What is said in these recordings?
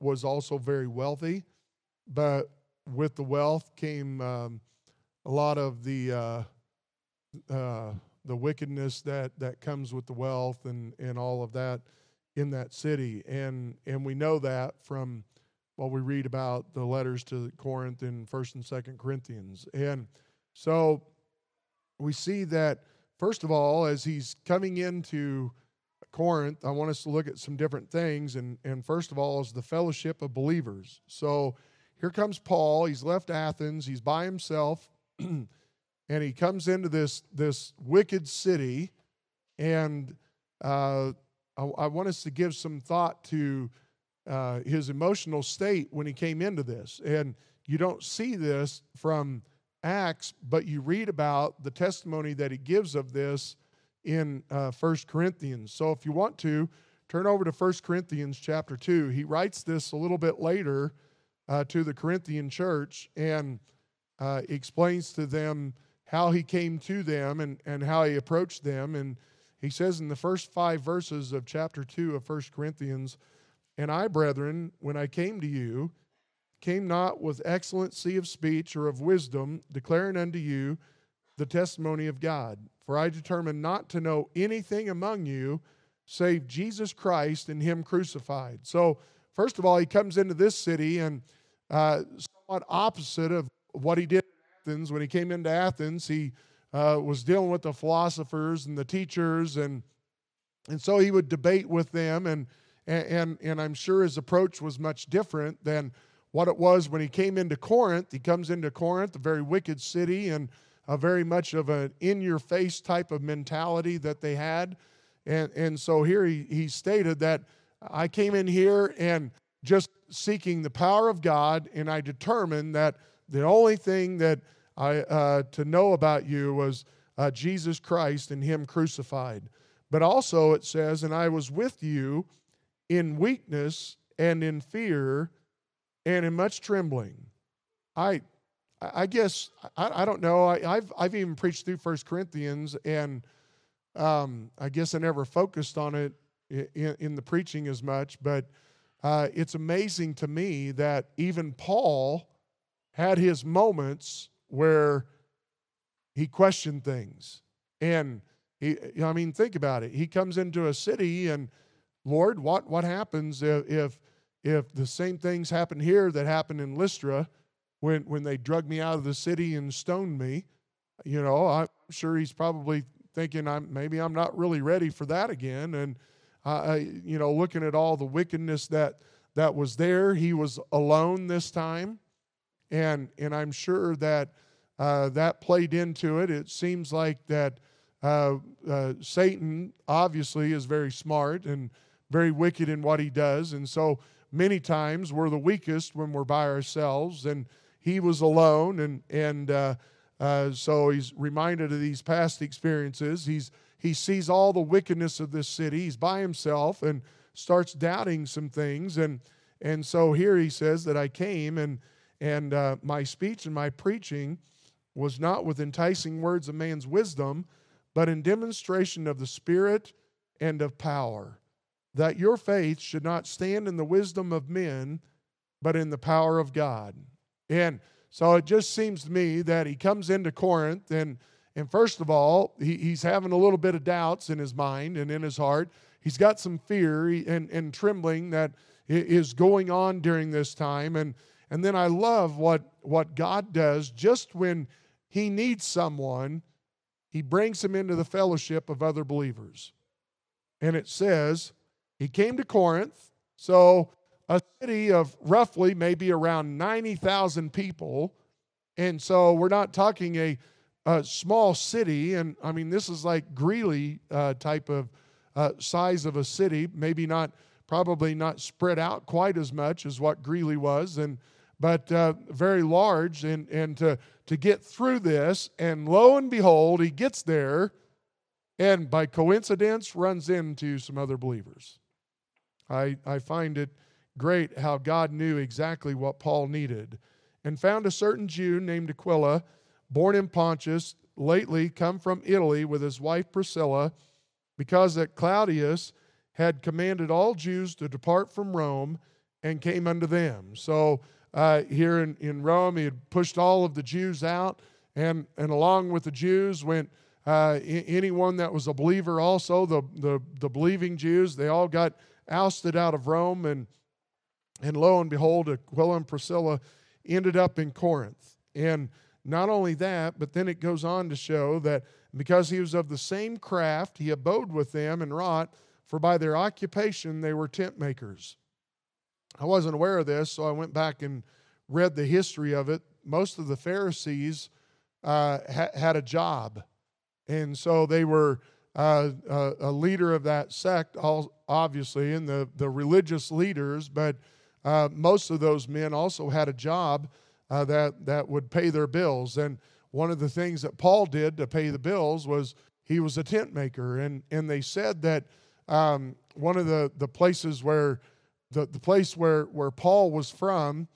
was also very wealthy, but with the wealth came um, a lot of the uh, uh, the wickedness that that comes with the wealth and and all of that in that city, and and we know that from what we read about the letters to Corinth in First and Second Corinthians, and so we see that first of all, as he's coming into Corinth, I want us to look at some different things. And, and first of all, is the fellowship of believers. So here comes Paul. He's left Athens, he's by himself, and he comes into this, this wicked city. And uh, I, I, want us to give some thought to uh, his emotional state when he came into this. And you don't see this from Acts, but you read about the testimony that he gives of this in uh, 1 Corinthians. So if you want to, turn over to 1 Corinthians chapter 2. He writes this a little bit later uh, to the Corinthian church and uh, explains to them how he came to them and, and how he approached them. And he says in the first five verses of chapter 2 of 1 Corinthians, And I, brethren, when I came to you, came not with excellency of speech or of wisdom, declaring unto you the testimony of God. For I determined not to know anything among you save Jesus Christ and Him crucified. So, first of all, he comes into this city and uh, somewhat opposite of what he did in Athens. When he came into Athens, he uh, was dealing with the philosophers and the teachers, and and so he would debate with them, and and and I'm sure his approach was much different than what it was when he came into Corinth. He comes into Corinth, a very wicked city, and a very much of an in your face type of mentality that they had. And, and so here he, he stated that I came in here and just seeking the power of God, and I determined that the only thing that I uh, to know about you was uh, Jesus Christ and Him crucified. But also it says, and I was with you in weakness and in fear and in much trembling. I, I guess I, I don't know. I, have I've even preached through First Corinthians, and um, I guess I never focused on it in, in the preaching as much. But uh, it's amazing to me that even Paul had his moments where he questioned things, and he. I mean, think about it. He comes into a city, and Lord, what what happens if, if if the same things happen here that happened in Lystra when, when they drug me out of the city and stoned me, you know, I'm sure he's probably thinking I'm maybe I'm not really ready for that again. And uh, you know, looking at all the wickedness that that was there, he was alone this time, and and I'm sure that uh, that played into it. It seems like that uh, uh Satan obviously is very smart and very wicked in what he does, and so many times we're the weakest when we're by ourselves, and he was alone, and and uh, uh, so he's reminded of these past experiences. He's he sees all the wickedness of this city. He's by himself and starts doubting some things, and and so here he says that I came and and uh, my speech and my preaching was not with enticing words of man's wisdom, but in demonstration of the Spirit and of power that your faith should not stand in the wisdom of men, but in the power of God. And so it just seems to me that he comes into Corinth, and, and first of all, he, he's having a little bit of doubts in his mind and in his heart. He's got some fear and, and trembling that is going on during this time. And, and then I love what, what God does just when he needs someone, he brings him into the fellowship of other believers. And it says, he came to Corinth, so a city of roughly maybe around 90,000 people. And so we're not talking a, a, small city. And I mean, this is like Greeley uh, type of uh, size of a city, maybe not, probably not spread out quite as much as what Greeley was. And but uh, very large, and, and to, to get through this, and lo and behold, he gets there, and by coincidence runs into some other believers. I, I find it great how God knew exactly what Paul needed and found a certain Jew named Aquila, born in Pontus, lately come from Italy with his wife Priscilla, because that Claudius had commanded all Jews to depart from Rome, and came unto them. So uh, here in, in Rome, he had pushed all of the Jews out, and, and along with the Jews went uh, anyone that was a believer also, the, the, the believing Jews, they all got ousted out of Rome. And, and lo and behold, Aquila and Priscilla ended up in Corinth. And not only that, but then it goes on to show that because he was of the same craft, he abode with them and wrought, for by their occupation they were tent makers. I wasn't aware of this, so I went back and read the history of it. Most of the Pharisees uh, ha- had a job, and so they were uh, a, a, leader of that sect, obviously, and the, the religious leaders, but uh, most of those men also had a job uh, that, that would pay their bills. And one of the things that Paul did to pay the bills was he was a tent maker. And, and they said that um, one of the, the places where the, the place where, where Paul was from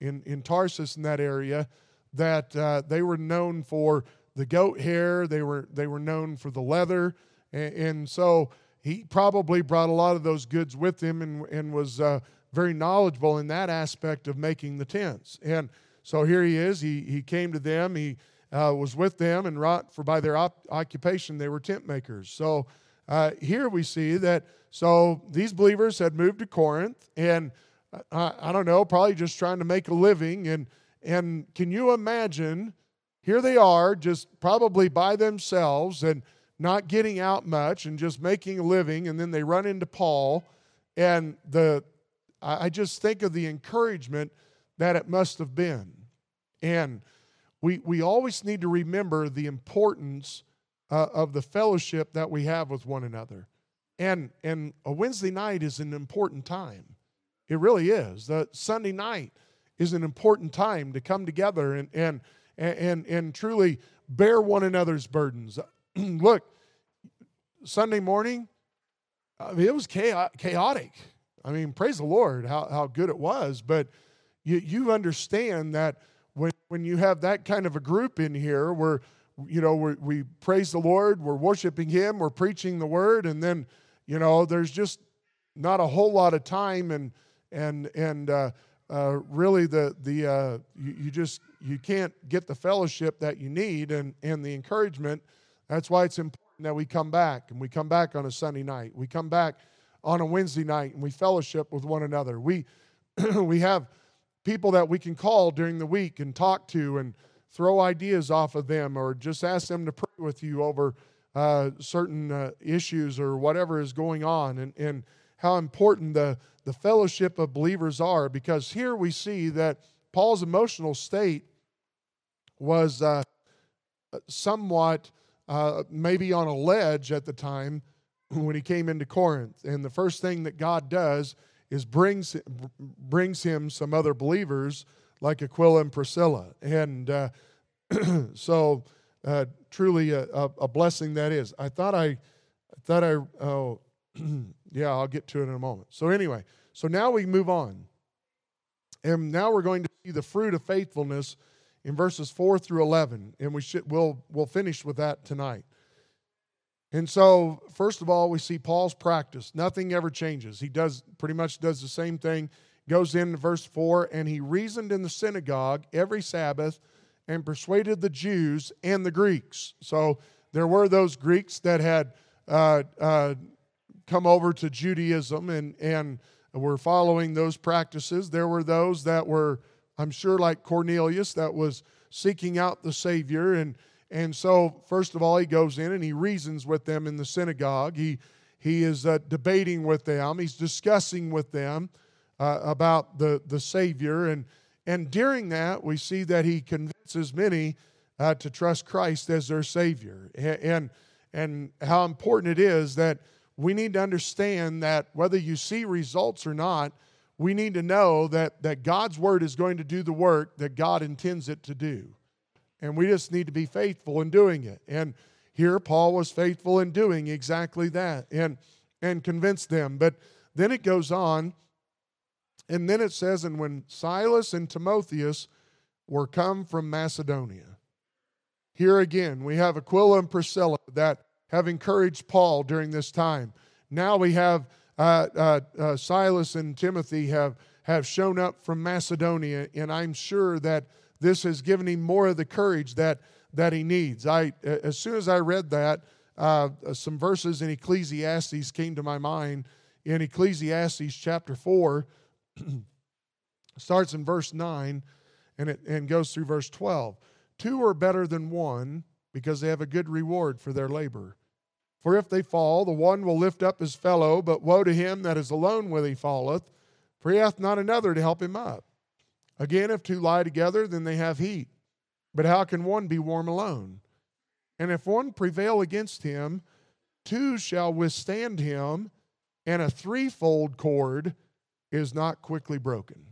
in, in Tarsus in that area, that uh, they were known for the goat hair, they were, they were known for the leather. And, and so he probably brought a lot of those goods with him and, and was uh, very knowledgeable in that aspect of making the tents. And so here he is. He, he came to them. He uh, was with them and wrought, for by their op- occupation they were tent makers. So uh, here we see that so these believers had moved to Corinth, and uh, I don't know, probably just trying to make a living. And and can you imagine? Here they are, just probably by themselves and not getting out much and just making a living. And then they run into Paul, and the I just think of the encouragement that it must have been. And we we always need to remember the importance uh, of the fellowship that we have with one another. And, and a Wednesday night is an important time. It really is. The Sunday night is an important time to come together and, and, and, and truly bear one another's burdens. Look, Sunday morning, I mean, it was chaotic. I mean, praise the Lord how, how good it was. But you, you understand that when, when you have that kind of a group in here where you know, we, we praise the Lord, we're worshiping Him, we're preaching the Word, and then, you know, there's just not a whole lot of time, and and and uh, uh, really the the uh, you, you just you can't get the fellowship that you need and and the encouragement. That's why it's important that we come back and we come back on a Sunday night. We come back on a Wednesday night and we fellowship with one another. We we have people that we can call during the week and talk to and throw ideas off of them or just ask them to pray with you over uh, certain uh, issues or whatever is going on and, and how important the, the fellowship of believers are because here we see that Paul's emotional state was uh, somewhat uh, maybe on a ledge at the time when he came into Corinth. And the first thing that God does is brings, brings him some other believers like Aquila and Priscilla. And uh, so, uh, truly a, a, blessing that is. I thought I, I thought I, oh, yeah, I'll get to it in a moment. So, anyway, so now we move on. And now we're going to see the fruit of faithfulness in verses 4 through 11. And we should, we'll, we'll finish with that tonight. And so, first of all, we see Paul's practice. Nothing ever changes. He does pretty much does the same thing goes in verse 4 and he reasoned in the synagogue every Sabbath and persuaded the Jews and the Greeks. So there were those Greeks that had uh, uh, come over to Judaism and, and were following those practices. There were those that were, I'm sure, like Cornelius, that was seeking out the Savior. And, and so, first of all, he goes in and he reasons with them in the synagogue. He, he is uh, debating with them, he's discussing with them uh, about the, the Savior. And, and during that, we see that he convinces many uh, to trust Christ as their Savior. And, and how important it is that we need to understand that whether you see results or not, we need to know that, that God's Word is going to do the work that God intends it to do. And we just need to be faithful in doing it. And here, Paul was faithful in doing exactly that and, and convinced them. But then it goes on and then it says, and when Silas and Timotheus were come from Macedonia. Here again, we have Aquila and Priscilla that have encouraged Paul during this time. Now we have uh, uh, uh, Silas and Timothy have, have shown up from Macedonia, and I'm sure that this has given him more of the courage that, that he needs. I, as soon as I read that, uh, some verses in Ecclesiastes came to my mind. In Ecclesiastes chapter 4, starts in verse 9 and it and goes through verse 12. Two are better than one because they have a good reward for their labor. For if they fall, the one will lift up his fellow, but woe to him that is alone when he falleth, for he hath not another to help him up. Again, if two lie together, then they have heat. But how can one be warm alone? And if one prevail against him, two shall withstand him, and a threefold cord is not quickly broken.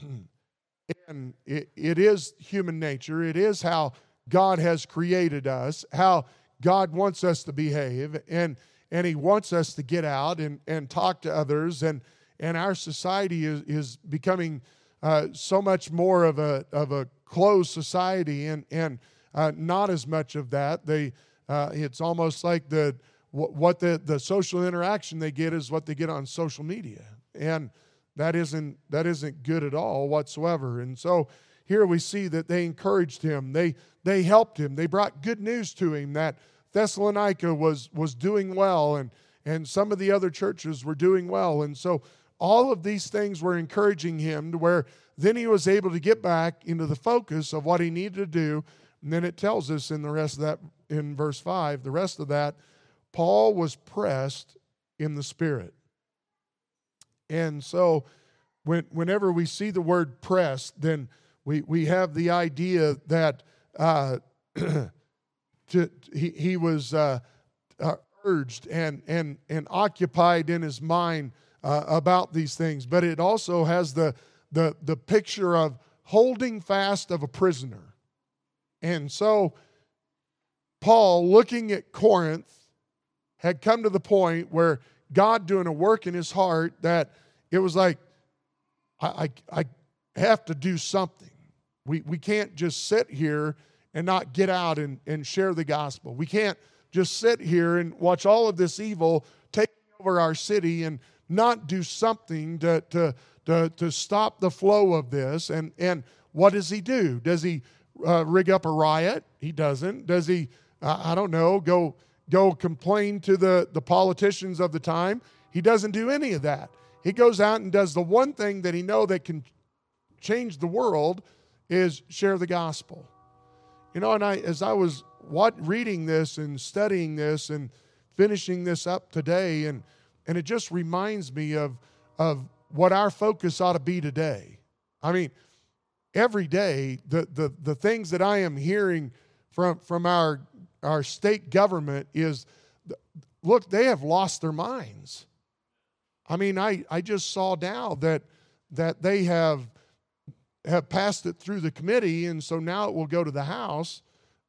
and it, it is human nature, it is how God has created us, how God wants us to behave, and, and He wants us to get out and, and talk to others. And, and our society is, is becoming uh, so much more of a, of a closed society and, and uh, not as much of that. They, uh, it's almost like the, what the, the social interaction they get is what they get on social media. And that isn't, that isn't good at all whatsoever. And so here we see that they encouraged him, they, they helped him, they brought good news to him that Thessalonica was, was doing well and, and some of the other churches were doing well. And so all of these things were encouraging him to where then he was able to get back into the focus of what he needed to do. And then it tells us in the rest of that, in verse 5, the rest of that, Paul was pressed in the Spirit. And so when, whenever we see the word pressed, then we, we have the idea that uh, to, he, he was uh, uh, urged and, and, and occupied in his mind uh, about these things. But it also has the, the, the picture of holding fast of a prisoner. And so, Paul, looking at Corinth, had come to the point where God doing a work in his heart that it was like, I, I, I have to do something. We, we can't just sit here and not get out and, and share the gospel. We can't just sit here and watch all of this evil take over our city and not do something to, to, to, to stop the flow of this. And, and what does he do? Does he uh, rig up a riot? He doesn't. Does he, uh, I don't know, go, go complain to the, the politicians of the time? He doesn't do any of that. He goes out and does the one thing that he know that can change the world is share the gospel. You know, and I as I was what reading this and studying this and finishing this up today and and it just reminds me of of what our focus ought to be today. I mean, every day the the the things that I am hearing from from our our state government is look, they have lost their minds. I mean, I, I just saw now that that they have have passed it through the committee, and so now it will go to the House,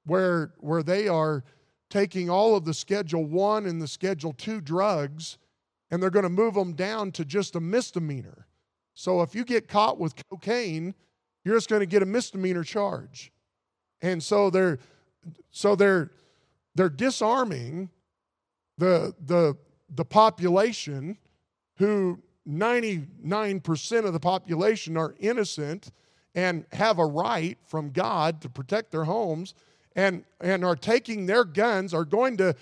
where where they are taking all of the Schedule One and the Schedule Two drugs, and they're going to move them down to just a misdemeanor. So if you get caught with cocaine, you're just going to get a misdemeanor charge, and so they're so they're they're disarming the the the population who 99% of the population are innocent and have a right from God to protect their homes and, and are taking their guns, are going to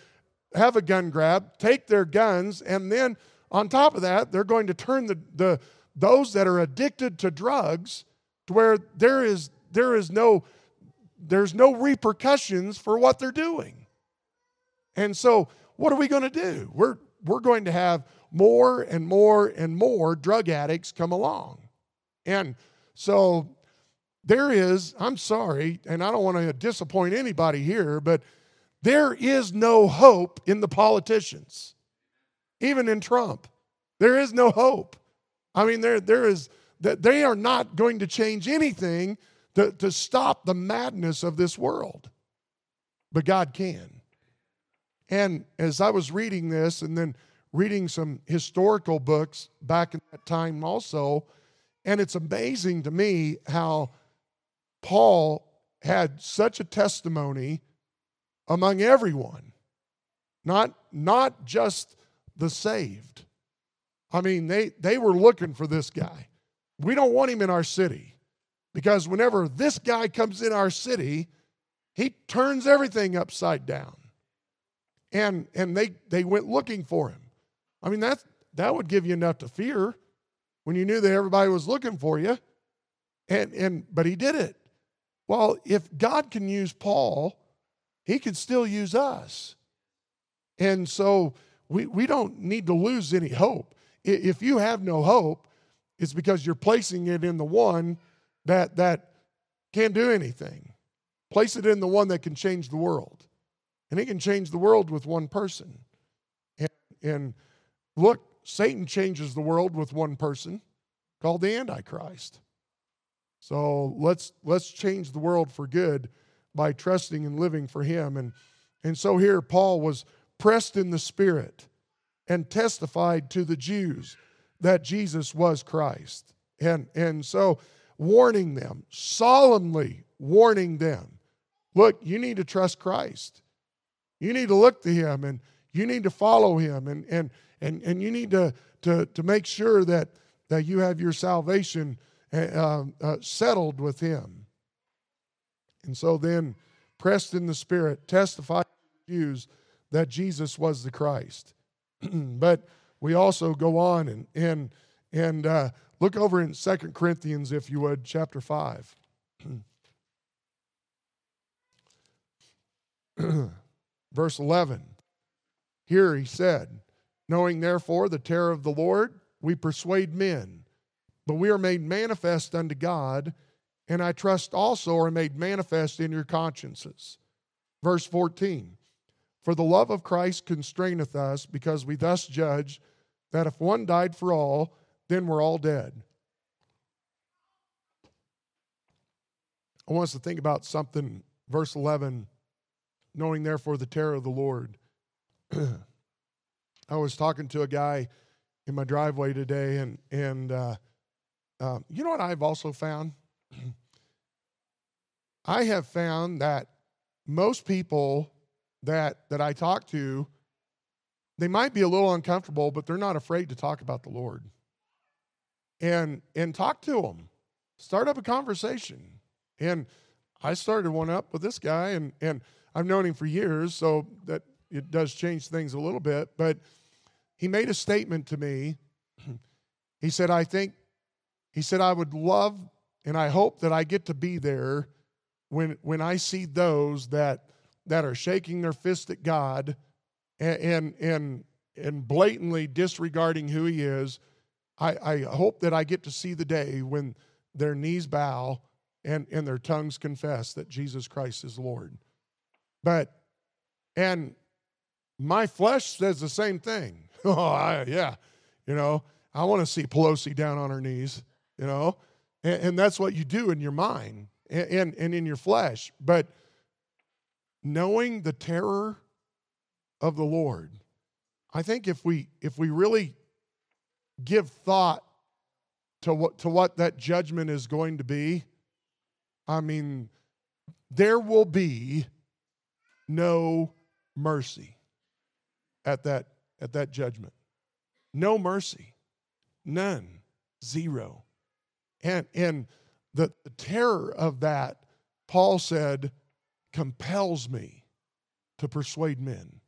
have a gun grab, take their guns, and then on top of that, they're going to turn the, the those that are addicted to drugs to where there is there is no there's no repercussions for what they're doing. And so what are we going to do? We're we're going to have more and more and more drug addicts come along. And so there is, I'm sorry, and I don't want to disappoint anybody here, but there is no hope in the politicians, even in Trump. There is no hope. I mean, there, there is that they are not going to change anything to, to stop the madness of this world. But God can. And as I was reading this and then reading some historical books back in that time also, and it's amazing to me how Paul had such a testimony among everyone, not, not just the saved. I mean, they, they were looking for this guy. we don't want him in our city because whenever this guy comes in our city, he turns everything upside down. And, and they, they went looking for him. I mean, that, that would give you enough to fear when you knew that everybody was looking for you. And, and, but he did it. Well, if God can use Paul, he could still use us. And so we, we don't need to lose any hope. If you have no hope, it's because you're placing it in the one that, that can't do anything. Place it in the one that can change the world. And he can change the world with one person. And, and look, Satan changes the world with one person called the Antichrist. So let's let's change the world for good by trusting and living for him. And, and so here Paul was pressed in the spirit and testified to the Jews that Jesus was Christ. And, and so warning them, solemnly warning them, look, you need to trust Christ. You need to look to him and you need to follow him and, and, and, and you need to, to, to make sure that, that you have your salvation uh, uh, settled with him. And so then, pressed in the Spirit, testified to the Jews that Jesus was the Christ. but we also go on and, and, and uh, look over in Second Corinthians, if you would, chapter 5. Verse 11. Here he said, Knowing therefore the terror of the Lord, we persuade men, but we are made manifest unto God and I trust also are made manifest in your consciences. Verse 14 For the love of Christ constraineth us, because we thus judge that if one died for all, then we're all dead. I want us to think about something, verse 11, knowing therefore the terror of the Lord. I was talking to a guy in my driveway today, and, and uh, uh, you know what I've also found? I have found that most people that that I talk to, they might be a little uncomfortable, but they're not afraid to talk about the Lord. And and talk to them. Start up a conversation. And I started one up with this guy and and I've known him for years, so that it does change things a little bit, but he made a statement to me. He said, I think, he said, I would love and I hope that I get to be there when when I see those that that are shaking their fist at God and and and, and blatantly disregarding who He is, I, I hope that I get to see the day when their knees bow and, and their tongues confess that Jesus Christ is Lord. But and my flesh says the same thing. oh, I, yeah, you know, I want to see Pelosi down on her knees, you know, and, and that's what you do in your mind and, and, and in your flesh. But knowing the terror of the Lord, I think if we if we really give thought to what to what that judgment is going to be, I mean, there will be no mercy at that at that judgment. No mercy. None. Zero. And and the, the terror of that, Paul said, compels me to persuade men.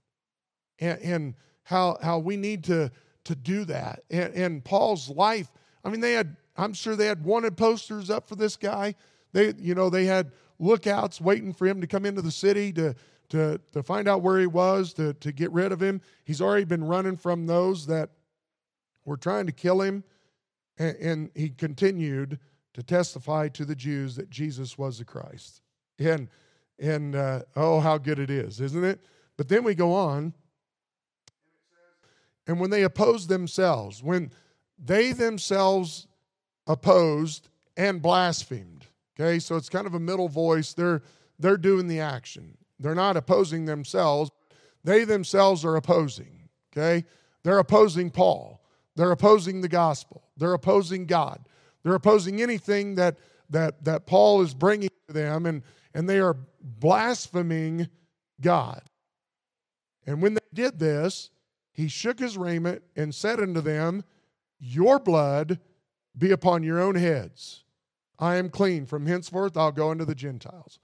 And, and how, how we need to, to do that. And, and Paul's life, I mean, they had, I'm sure they had wanted posters up for this guy. They, you know, they had lookouts waiting for him to come into the city to, to, to find out where he was, to, to get rid of him. He's already been running from those that were trying to kill him. And, he continued to testify to the Jews that Jesus was the Christ. And and uh, oh, how good it is, isn't it? But then we go on, and when they opposed themselves, when they themselves opposed and blasphemed. Okay, so it's kind of a middle voice. They're they're doing the action. They're not opposing themselves. They themselves are opposing. Okay, they're opposing Paul. They're opposing the gospel. They're opposing God. They're opposing anything that, that, that Paul is bringing to them, and, and they are blaspheming God. And when they did this, he shook his raiment and said unto them, Your blood be upon your own heads. I am clean. From henceforth, I'll go unto the Gentiles.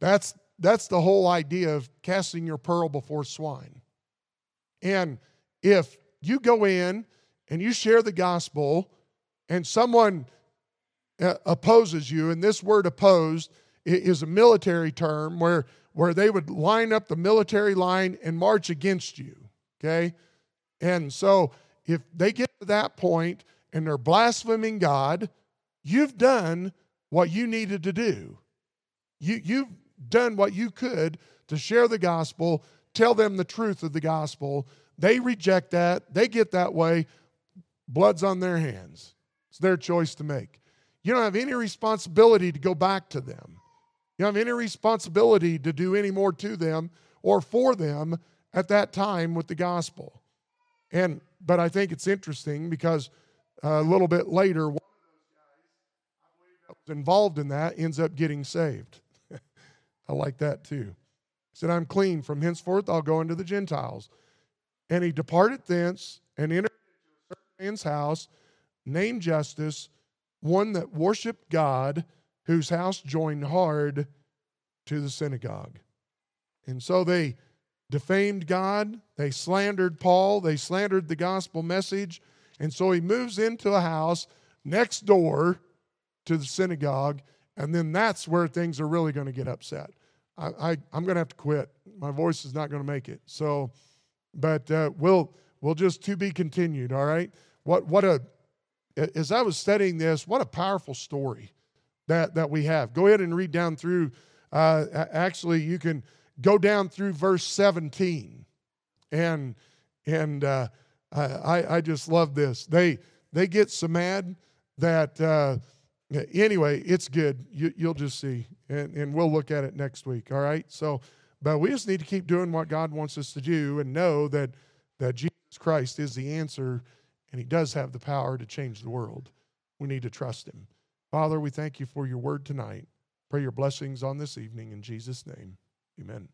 That's, that's the whole idea of casting your pearl before swine. And if you go in and you share the gospel and someone uh, opposes you, and this word opposed is a military term where, where they would line up the military line and march against you, okay? And so if they get to that point and they're blaspheming God, you've done what you needed to do. You, you've done what you could to share the gospel, tell them the truth of the gospel. They reject that, they get that way, blood's on their hands. It's their choice to make. You don't have any responsibility to go back to them. You don't have any responsibility to do any more to them or for them at that time with the gospel. And but I think it's interesting because uh, a little bit later, one of those guys involved in that ends up getting saved. I like that too. He said, I'm clean. From henceforth I'll go into the Gentiles. And he departed thence and entered man's house named Justus, one that worshiped God, whose house joined hard to the synagogue. And so they defamed God, they slandered Paul, they slandered the gospel message. And so he moves into a house next door to the synagogue, and then that's where things are really going to get upset. I, am going to have to quit. My voice is not going to make it. So, but uh, we'll we'll just to be continued. All right. What what a as I was studying this, what a powerful story that that we have. Go ahead and read down through. Uh, actually, you can go down through verse 17 and and uh, I, I just love this they they get so mad that uh, anyway it's good you, you'll just see and, and we'll look at it next week all right so but we just need to keep doing what god wants us to do and know that that jesus christ is the answer and he does have the power to change the world. We need to trust him. Father we thank you for your word tonight. Pray your blessings on this evening in jesus name. Amen.